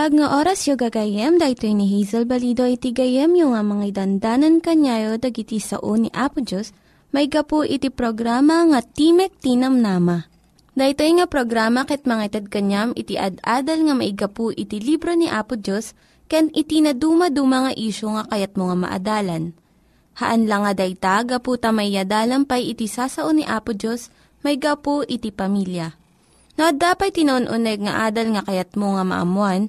Naimbag nga oras yo gagayem, daytoy ni Hazel Balido iti gayem yung nga mga dandanan kanyayo dagiti sao ni Apo Diyos, may gapu iti programa nga Timek Tinam Nama. Daytoy nga programa ket mga itad kanyam iti ad-adal nga maigapu iti libro ni Apo Diyos, ken iti na dumaduma nga isyo nga kayat mo nga maadalan. Haan lang nga dayta, gapu tamay pay iti sasao ni Apo Diyos, may gapu iti pamilya. No, dapat tinon-uneg nga adal nga kayat mo nga maamuan,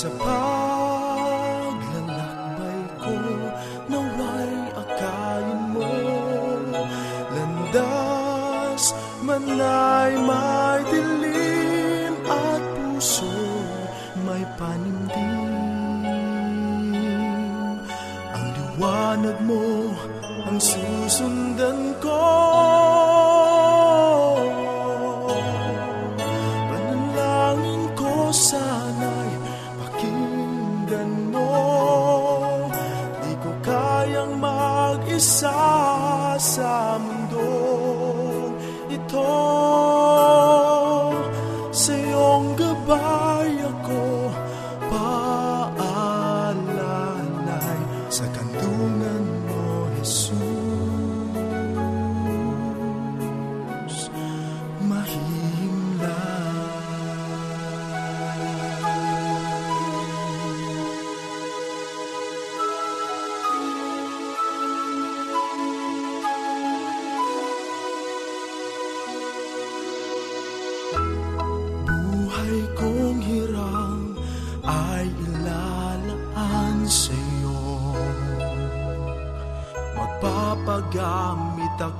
Sa paglalakbay ko naway akayin mo. Landas manay may dilim at puso may panimdim Ang liwanag mo ang susundan ko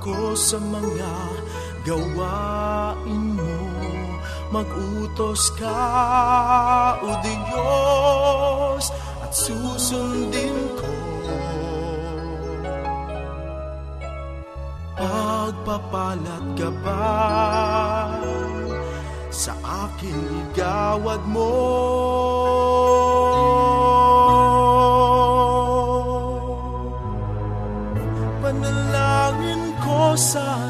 ako sa mga gawain mo. Magutos ka, O Diyos, at susundin ko. Pagpapalat ka ba sa akin igawad mo? Ko alçar.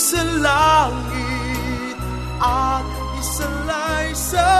Sa langit at isalaysay.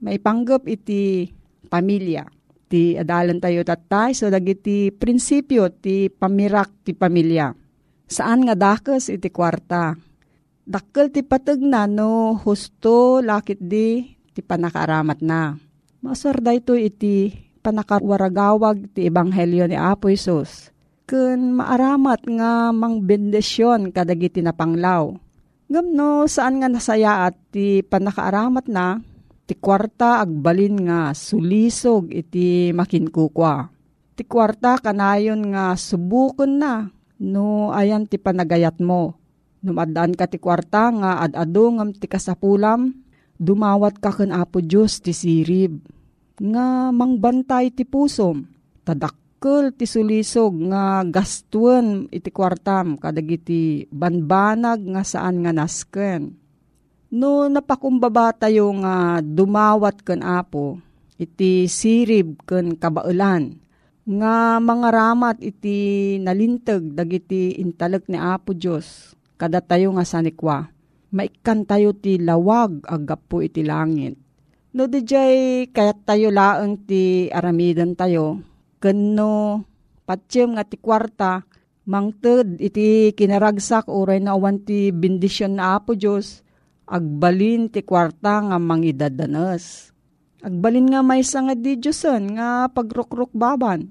maipanggap iti pamilya. Ti adalan tayo tatay, so dagiti prinsipyo ti pamirak ti pamilya. Saan nga dakes iti kwarta? Dakkel ti pateg na no husto lakit di ti panakaramat na. Masar dayto iti panakawaragawag ti ebanghelyo ni Apo Isus. Kun maaramat nga mang bendesyon kadagiti na panglaw. Gamno saan nga nasaya at ti panakaaramat na, ti kwarta agbalin nga sulisog iti makinkukwa. Ti kwarta kanayon nga subukon na no ayan ti panagayat mo. Numadaan ka ti kwarta nga ad-ado ngam ti kasapulam, dumawat ka ken Apo Diyos ti sirib. Nga mangbantay ti pusom, tadakkel ti sulisog nga gastuan iti kwartam kadagiti banbanag nga saan nga nasken. No napakumbaba tayo nga dumawat ken Apo, iti sirib ken kabaulan, nga mga ramat iti nalintag dagiti intalek ni Apo Diyos, kada tayo nga sanikwa, maikan tayo ti lawag agapo iti langit. No dijay kayat tayo laeng ti aramidan tayo, kano patsem nga ti kwarta, mangted iti kinaragsak uray na awan ti bendisyon na Apo Diyos, agbalin ti kwarta nga mangidadanas. Agbalin nga may nga di Diyosan nga pagrukruk baban.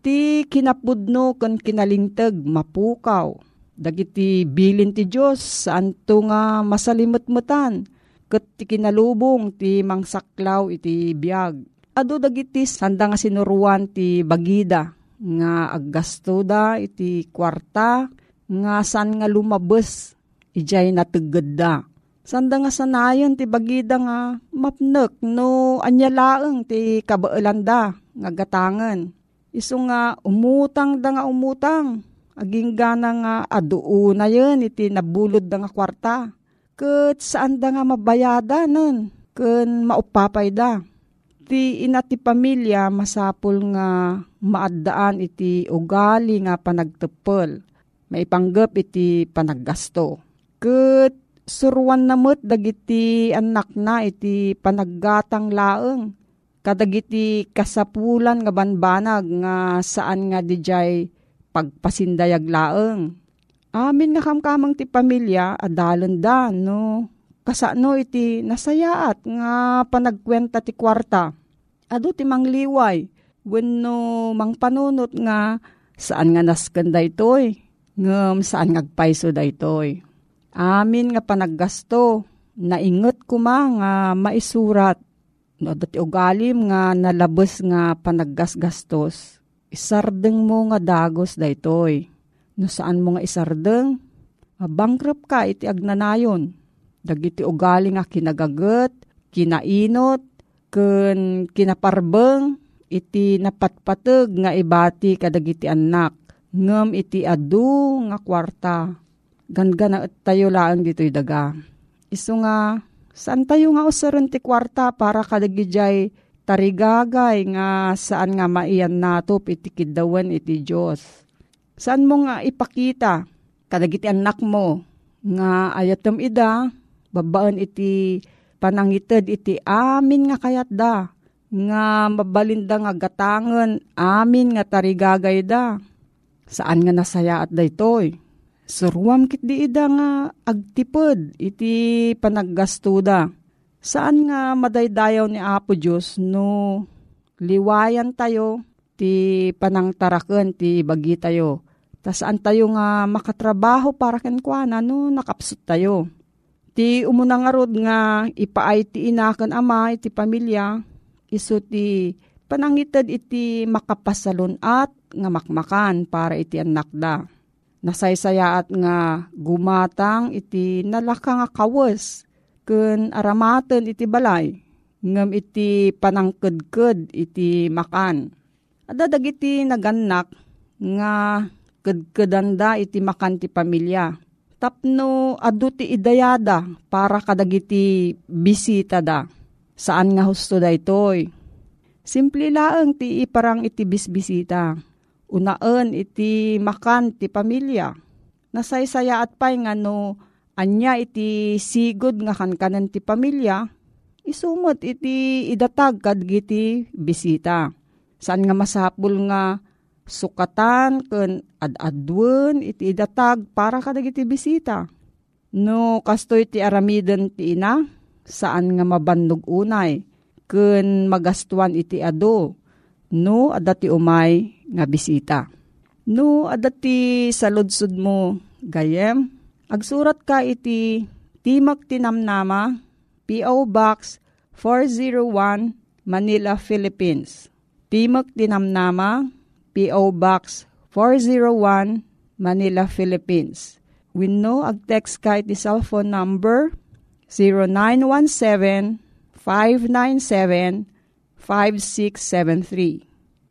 Ti kinapudno kan kinalingtag mapukaw. Dagiti bilin ti Diyos saan to nga masalimutmutan. Kat ti kinalubong ti mangsaklaw iti biyag. Ado dagiti sanda nga sinuruan ti bagida nga aggasto da iti kwarta nga san nga lumabes ijay natugad da. Sanda nga sanayon ti bagida nga mapnek no anyalaeng ti kabaelanda nga gatangan. Iso nga umutang da nga umutang. Aging gana nga aduo na yun iti nabulod da nga kwarta. Kat saan da nga mabayada nun. Kun maupapay da. Ti ina ti pamilya masapul nga maaddaan iti ugali nga panagtepel. Maipanggap iti panaggasto. Kat suruan namot dagiti anak na iti panaggatang laeng. Kadagiti kasapulan nga banbanag nga saan nga dijay pagpasindayag laeng. Amin nga kamkamang ti pamilya adalan da no kasano iti nasayaat nga panagkwenta ti kwarta. Ado ti mangliway wenno mangpanunot nga saan nga nasken daytoy ngem saan ngagpayso daytoy. Amin nga panaggasto nainget kuma nga maisurat no dati ugalim nga nalabes nga panaggasgastos isardeng mo nga dagos daytoy. No saan mo nga isardeng? Bankrupt ka iti agnanayon. Dagiti ugali nga kinagagat, kinainot, ken kinaparbeng, iti napatpateg nga ibati kadagiti anak. Ngem iti adu nga kwarta. Gangana at tayo laang dito'y daga. Iso nga, saan tayo nga usaran ti kwarta para kadagijay tarigagay nga saan nga maiyan natop iti kidawan iti Diyos. Saan mo nga ipakita kadagiti anak mo nga ayatom ida, babaan iti panangited iti amin nga kayat da, nga mabalinda nga gatangan, amin nga tarigagay da. Saan nga nasaya at daytoy? Surwam kit di ida nga agtipod iti panaggastuda. Saan nga madaydayaw ni Apo Diyos no liwayan tayo ti panangtaraken ti bagi tayo. Ta saan tayo nga makatrabaho para kenkwana no nakapsut tayo. Ti umunang arod nga ipaay ti inakan ama iti pamilya iso ti panangited iti makapasalon at nga makmakan para iti anak da. Nasaysayaat nga gumatang iti nalaka nga kawas ken aramaten iti balay ngem iti panangkedked iti makan. Ada dagiti naganak nga kedkedanda iti makan ti pamilya. Tapno adu ti idayada para kadagiti bisita da. Saan nga husto da itoy? Simple laeng ti iparang iti bisbisita. Unaan iti makan ti pamilya. Nasaysaya at pay nga no anya iti sigod nga kankanan ti pamilya, isumot iti idatag kadgiti bisita. Saan nga masapul nga sukatan ken ad-adwen iti idatag para kadagiti bisita. No kastoy ti aramiden ti ina, saan nga mabandog unay, ken magastuan iti ado, no adati umay nga bisita. No adati saludsud mo gayem, agsurat ka iti Timok Tinamnama, P.O. Box 401, Manila, Philippines. Timok Tinamnama, P.O. Box 401, Manila, Philippines. We know ag text ka iti cellphone number 0917-597-5673.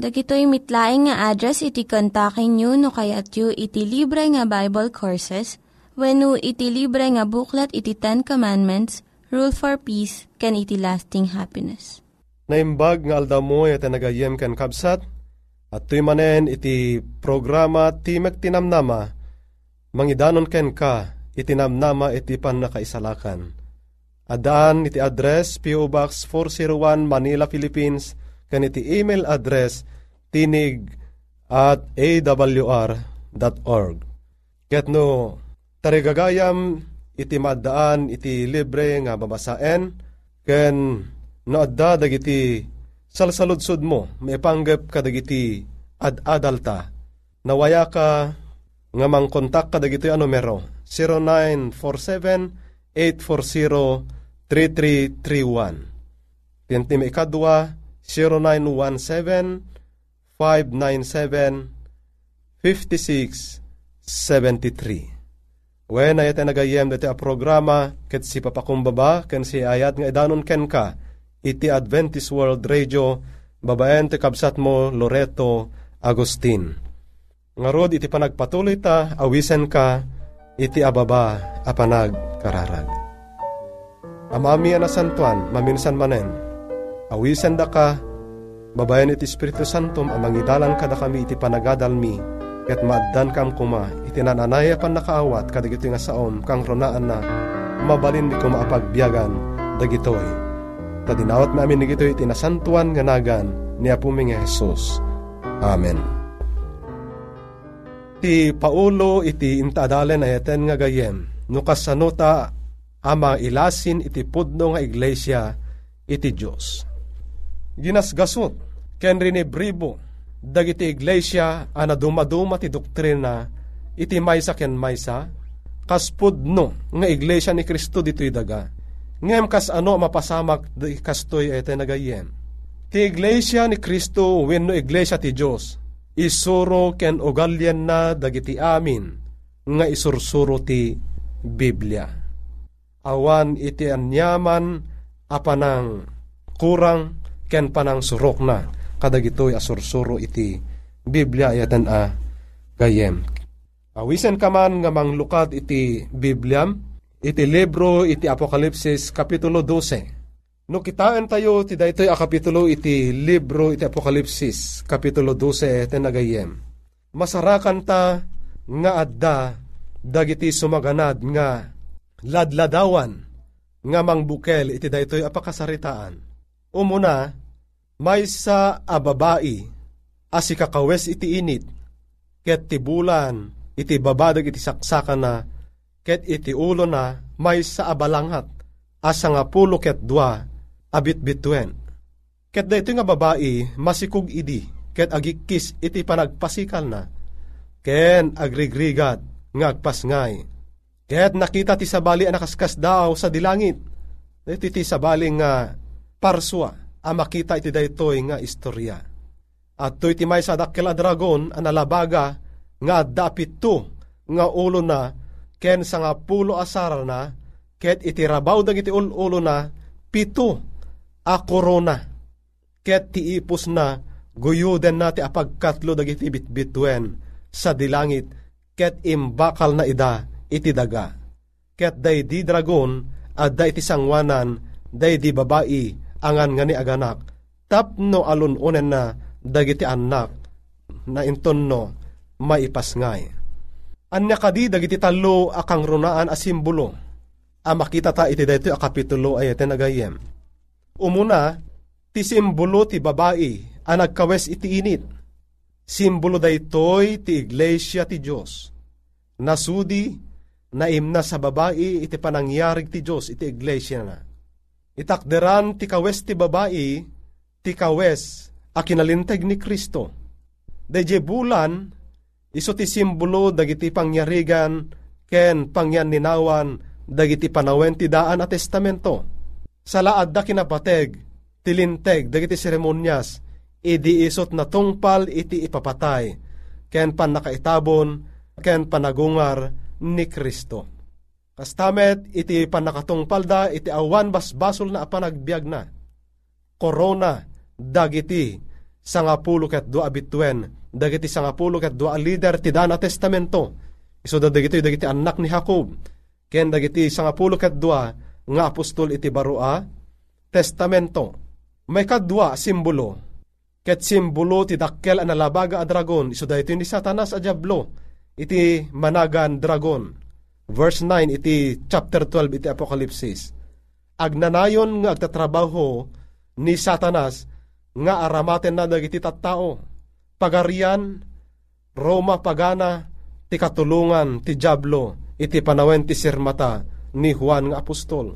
Dagitoy mitlaing nga address iti kontakin nyo no kayat yu iti libre nga Bible Courses when iti libre nga buklat iti Ten Commandments, Rule for Peace, can iti lasting happiness. Naimbag nga aldaw mo iti nagayem ken kabsat, at tuy manen iti programa Timek Tinamnama, mangidanon ken ka, itinamnama iti pan nakaisalakan. Adaan iti address P.O. Box 401 Manila, Philippines, kan iti email address tinig at awr.org. Ket no, tarigagayam iti maddaan iti libre nga babasaen, ken no adda dagiti salsaludsud mo, maipanggap ka ad-adalta, nawaya ka nga mangkontak ka dagiti numero 0947-840-3331. Tinti may 0917-597-5673. When ayat ay nagayem dati a programa ket si papakumbaba ken si ayat nga idanon ken ka iti Adventist World Radio babaen ti kabsat mo Loreto Agustin. Nga rod iti panagpatuloy ta awisen ka iti ababa a panag kararag. Amami na santuan, maminsan manen. Awisan da ka, babayan iti Espiritu Santo, amangidalan kada kami iti panagadalmi, ket maaddan kam kuma, iti nananaya pan nakaawat, kadagito nga saom, kang ronaan na, mabalin di ko maapagbiyagan, dagitoy. Tadinawat mi amin dagitoy iti nasantuan nga nagan, ni Apuming Jesus. Amen. Ti Paulo iti intadalen ayaten nga gayem, no kasanuta ama ilasin iti pudno nga iglesia iti Dios. Ginasgasot ken rinibribo dagiti iglesia ana dumaduma ti doktrina iti maysa ken maysa kas pudno nga iglesia ni Kristo ditoy daga. Ngem kas ano mapasamak di kastoy ete nagayem. Ti iglesia ni Kristo wenno iglesia ti Dios isuro ken ugalyan na dagiti amin nga isursuro ti Biblia awan iti anyaman apanang kurang ken panang surok na kadagitoy asursuro iti Biblia ayatan a gayem. Awisen kaman nga manglukad iti Biblia iti libro iti Apokalipsis kapitulo 12. No kitaan tayo ti daytoy a kapitulo iti libro iti Apokalipsis kapitulo 12 iti nagayem. Masarakan ta nga adda dagiti sumaganad nga ladladawan nga mangbukel iti daytoy apakasaritaan. Umuna, may sa ababai asi kakawes iti init ket ti bulan iti babadag iti saksakan na ket iti ulo na may sa abalanghat asa nga pulo ket dua abit bituen. Ket daytoy nga babae masikog idi ket agikis iti panagpasikal na ken agrigrigat nga agpasngay Kaya't nakita ti sabali ang nakaskas daw sa dilangit. Iti ti sabali nga parswa, ang makita iti daytoy nga istorya. At to iti may sa dakkel a dragon, ang nalabaga, nga dapit nga ulo na, ken sa nga pulo asara na, ket iti rabaw dag iti ulo na, pito, a korona. Ket ti ipos na, guyuden na ti apagkatlo dag iti bitbitwen, sa dilangit, ket imbakal na ida, iti daga. Ket day di dragon, at day iti sangwanan, day di babae, angan nga ni aganak, tapno alununen na, dagiti anak, na intonno, maipasngay. Anya kadi dagiti talo akang runaan a simbolo, a makita ta iti dayto a kapitulo ay iti nagayem. Umuna, ti simbolo ti babae, a nagkawes iti init. Simbolo daytoy ti iglesia ti Dios. Nasudi, naimna sa babae iti panangyarig ti Diyos iti iglesia na. Itakderan ti kawes ti babae, ti kawes a kinalinteg ni Kristo. Deje bulan, iso ti simbolo dagiti pangyarigan ken pangyan ninawan dagiti panawen ti daan a testamento. Sa laad da kinapateg, tilinteg dagiti seremonyas, idi isot na tungpal iti ipapatay, ken pan nakaitabon, ken panagungar, ni Kristo. Kastamet iti panakatungpalda iti awan basbasol na apanagbiag na. Corona dagiti sangapulo ket dua abituen dagiti sangapulo ket dua leader ti dana testamento. Iso da dagiti dagiti anak ni Jacob. Ken dagiti sangapulo ket dua nga apostol iti barua testamento. May kadwa simbolo ket simbolo ti dakkel a nalabaga a dragon iso dayto ni Satanas a diablo iti managan dragon. Verse 9 iti chapter 12 iti Apokalipsis. Agnanayon nga agtatrabaho ni Satanas nga aramaten na dagiti tattao. Pagarian, Roma pagana, ti katulungan ti Diablo, iti panawen ti sirmata ni Juan nga apostol.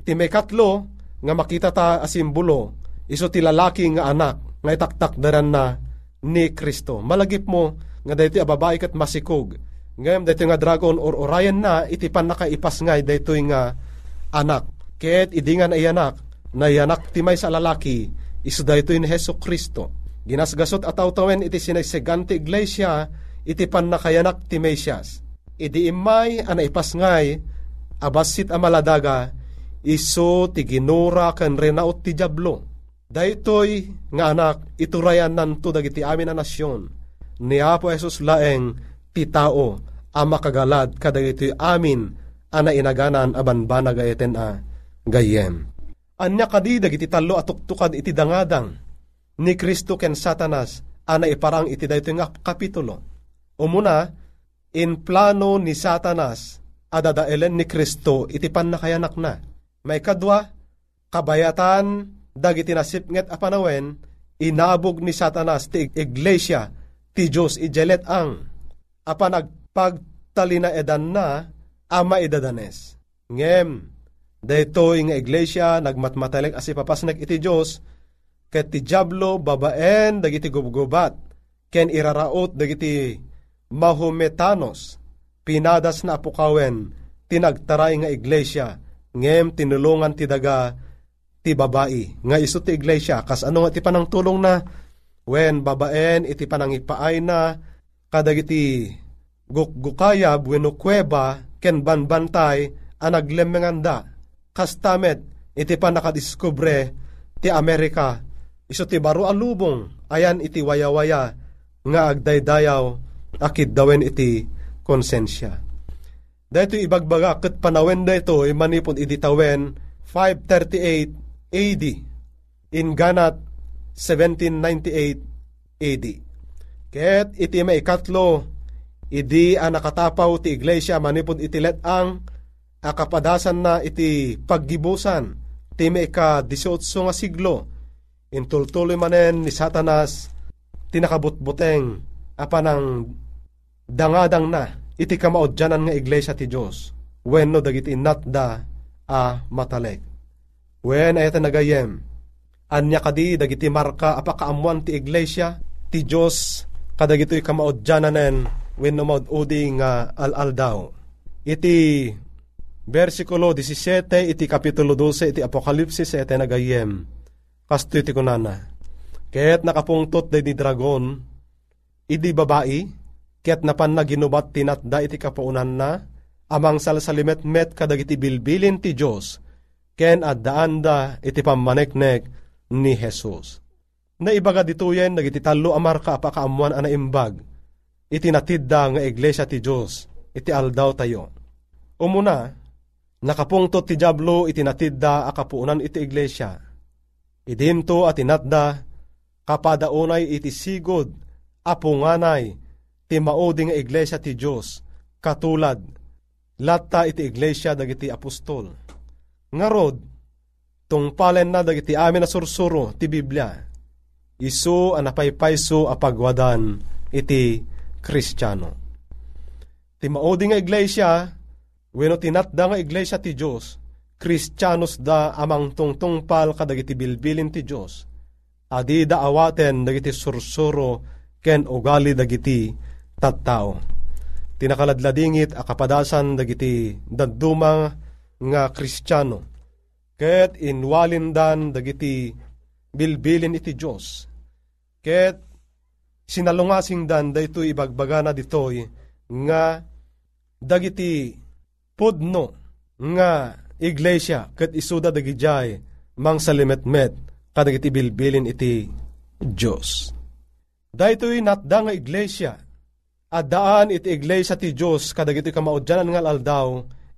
Iti may katlo nga makita ta asimbolo, iso ti lalaki nga anak nga itaktak daran na ni Kristo. Malagip mo nga daytoy a babae kat masikog. Ngayam daytoy nga dragon or orayan na iti pan nakaipas ngay daytoy nga anak. Ket idingan ay anak na yanak ti may sa lalaki iso daytoy ni Heso Kristo. Ginasgasot at tawen iti sinagsigante iglesia iti pan nakayanak ti Mesias. Idi imay ana ipas ngay abasit a maladaga iso ti ginura kan renaot ti Diablo. Daytoy nga anak iturayan nanto dagiti amin a nasyon ni Apo Jesus laeng ti tao a makagalad kadagiti amin ana inaganan aban banag ayeten a gayem. Anya kadidag iti talo at tuktukad iti dangadang ni Kristo ken Satanas ana iparang iti dayto nga kapitulo. Umuna, in plano ni Satanas adadaelen ni Kristo iti panakayanak na. May kadwa, kabayatan dagiti nasipnget a panawen inabog ni Satanas ti iglesia ti Diyos ijelet ang apan nagpagtalina edan na ama idadanes. Ngem, dayto nga iglesia nagmatmataleg as ipapasnek iti Diyos ket ti Diablo babaen dagiti gubgubat ken iraraot dagiti mahumetanos pinadas na apukawen tinagtaray nga iglesia ngem tinulungan ti daga ti babae. Nga iso ti iglesia, kas ano nga ti panang tulong na, when babaen iti panang ipaay na, kadag iti gukgukaya bueno kuweba, ken banbantay, anaglemenganda, kas tamet, iti panakadiskubre, ti Amerika, iso ti baro alubong, ayan iti waya-waya, nga agdaydayaw, akid dawen iti konsensya. Dahito ibagbaga kat panawen da ito, imanipon iditawen 538 AD in Ganat 1798 AD. Ket iti may ikatlo, idi ang nakatapaw ti iglesia manipod iti letang akapadasan na iti paggibusan. Ti may ka 18 nga siglo. Intultuloy manen ni Satanas tinakabutbuteng apanang dangadang na iti kamaodyanan nga iglesia ti Dios wenno dagiti natda a matalek? Wen ayata nagayem, anya kadi dagiti marka apakaamuan ti iglesia, ti Diyos kadagito'y kamaodjananen wen numaud-udi nga al-al daw. Iti versikulo 17 iti kapitulo 12 iti Apokalipsis iti nagayem. Kasto iti kunana. Ket nakapungtot day ni dragon, idi babae, ket napan na ginubat tinatda iti kapaunan na, amang salsalimet met kadagiti bilbilin ti Diyos, ken addaanda iti pammaneknek ni Jesus. Na ibaga dituyen nagiti talo amar ka apakaamuan ana imbag, iti natidda nga iglesia ti Diyos, iti aldaw tayo. Umuna, nakapungtot ti Diablo iti natidda akapuunan iti iglesia. Idinto at inatda, kapadaunay iti sigod, apunganay, ti mauding iglesia ti Diyos, katulad, latta iti iglesia dagiti apostol nga rod, tungpalen na dagiti amin na sursuro ti Biblia. Isu anapaypayso apagwadan iti Kristiyano. Ti maudi nga iglesia, weno tinatda nga iglesia ti Diyos, Kristyanos da amang tungtungpal kadagiti bilbilin ti Diyos. Adi da awaten dagiti sursuro ken ugali dagiti tattao. Tinakaladladingit akapadasan dagiti daduma nga kristyano. Ket inwalindan dagiti bilbilin iti Diyos. Ket sinalungasing dan dayto ibagbaga na ditoy nga dagiti pudno nga iglesia ket isuda dagijay mang salimetmet kadagiti bilbilin iti Diyos. Daytoy natda nga iglesia at daan iti iglesia ti Diyos kadagiti kamaudyanan nga aldaw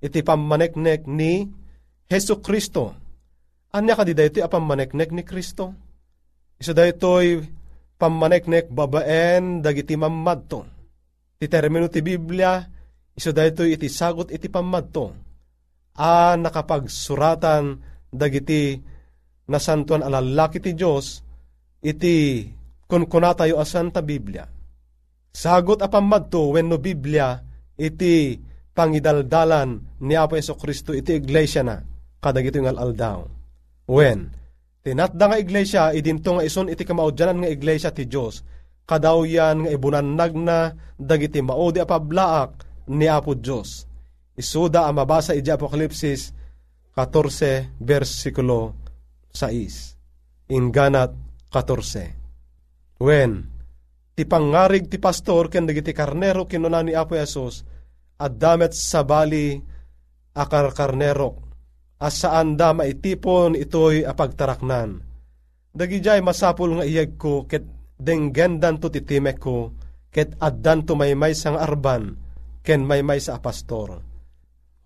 iti pamaneknek ni Heso Kristo. Anya ka di iti apamaneknek ni Kristo? Isa da ito'y pamaneknek babaen dagiti mamadto. Ti termino ti Biblia, isa da ito'y iti sagot iti pamadto. A nakapagsuratan dagiti nasantuan alalaki ti Diyos, iti kunkuna tayo asan ta Biblia. Sagot apamadto wenno Biblia, iti pangidaldalan ni Apo Kristo iti iglesia na kadagito nga aldaw. When, tinatda nga iglesia, idinto nga ison iti kamaudyanan nga iglesia ti Diyos, kadaw yan nga ibunannag na dagiti maudi apablaak ni Apo Diyos. Isuda ang mabasa iti Apokalipsis 14 versikulo 6. Inganat 14. When, ti pangarig ti pastor ken dagiti karnero kinuna ni Apo Yesus, at damet sa bali akar karnero as saan da maitipon ito'y apagtaraknan. Dagijay masapul nga iyag ko ket denggendan to titimek ko ket addan to maymay sang arban ken maymay sa apastor.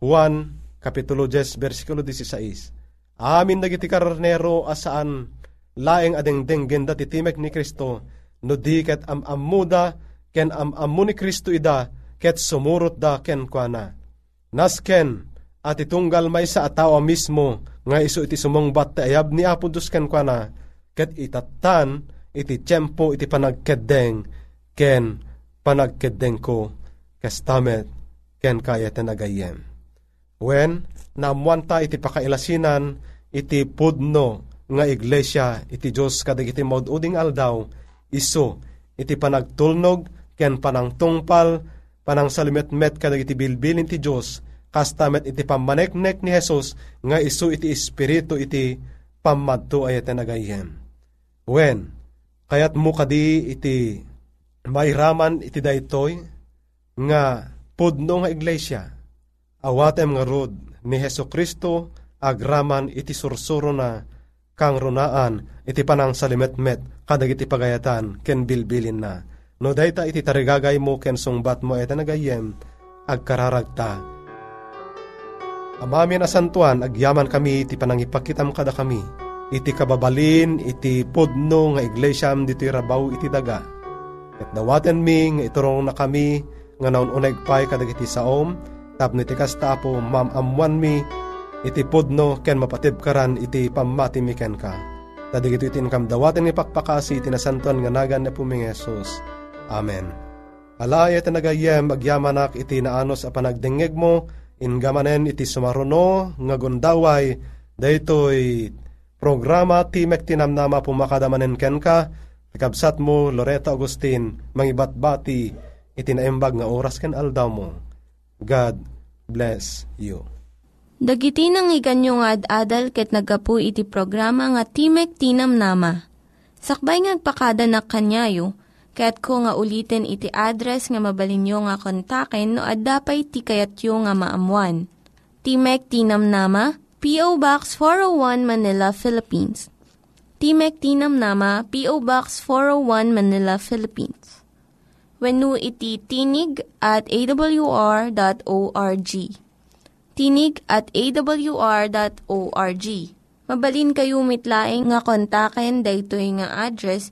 Juan Kapitulo 10, versikulo 16. Amin dagiti karnero asaan laeng adengdeng genda ti timek ni Kristo no di ket am amuda ken am amu ni Kristo ida ket sumurot da ken kuana. Nasken at itunggal may sa atawa mismo nga iso iti sumongbat ti ayab ni Apo Diyos ken kuana ket itatan iti tiyempo iti panagkeddeng ken panagkeddeng ko kastamet ken kaya tenagayem. When namuanta iti pakailasinan iti pudno nga iglesia iti Diyos kadag iti maududing aldaw iso iti panagtulnog ken panangtungpal panang salimetmet kadag iti bilbilin ti Diyos kastamet iti pamaneknek ni Jesus nga iso iti espiritu iti pamadto ay tenagayem. When kayat mo kadi iti mairaman iti daytoy nga pudno nga iglesia awatem nga rod ni Heso Kristo agraman iti sursuro na kang runaan iti panang salimetmet kadag iti pagayatan ken bilbilin na. No dayta iti tarigagay mo ken sungbat mo iti nagayem agkararagta. Amamin asantuan agyaman kami iti panangipakitam kada kami iti kababalin iti podno nga iglesyam diti rabaw iti daga. At dawaten mi nga iturong na kami nga naun unay pay kadag iti saom tapno iti kastapo mamamuan mi iti pudno ken mapatib karan iti pamati mi ken ka. Tadig ito itin kam dawaten ni pakpakasi iti nasantuan nga nagan na puming Jesus. Amen. Alaya iti nagayem agyamanak iti naanos a panagdengeg mo ingamanen iti sumaruno nga gundaway daytoy programa Timek Tinamnama pumakadamanen ken ka Kabsat mo, Loretta Agustin, mangibatbati, itinaimbag nga oras ken aldaw mo. God bless you. Dagiti nang iganyo nga ad-adal ket nagapu iti programa nga Timek Tinam Nama. Sakbay ngagpakada na kanyayo, ket ko nga ulitin iti address nga mabalinyo nga kontaken no ad-dapay tikayatyo nga maamuan. Timek Tinam Nama, P.O. Box 401 Manila, Philippines. Timek Tinam Nama, P.O. Box 401 Manila, Philippines. When iti tinig at awr.org. Tinig at awr.org. Mabalin kayo mitlaing nga kontaken daytoy nga address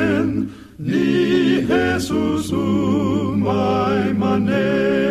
Jesusum mai manet.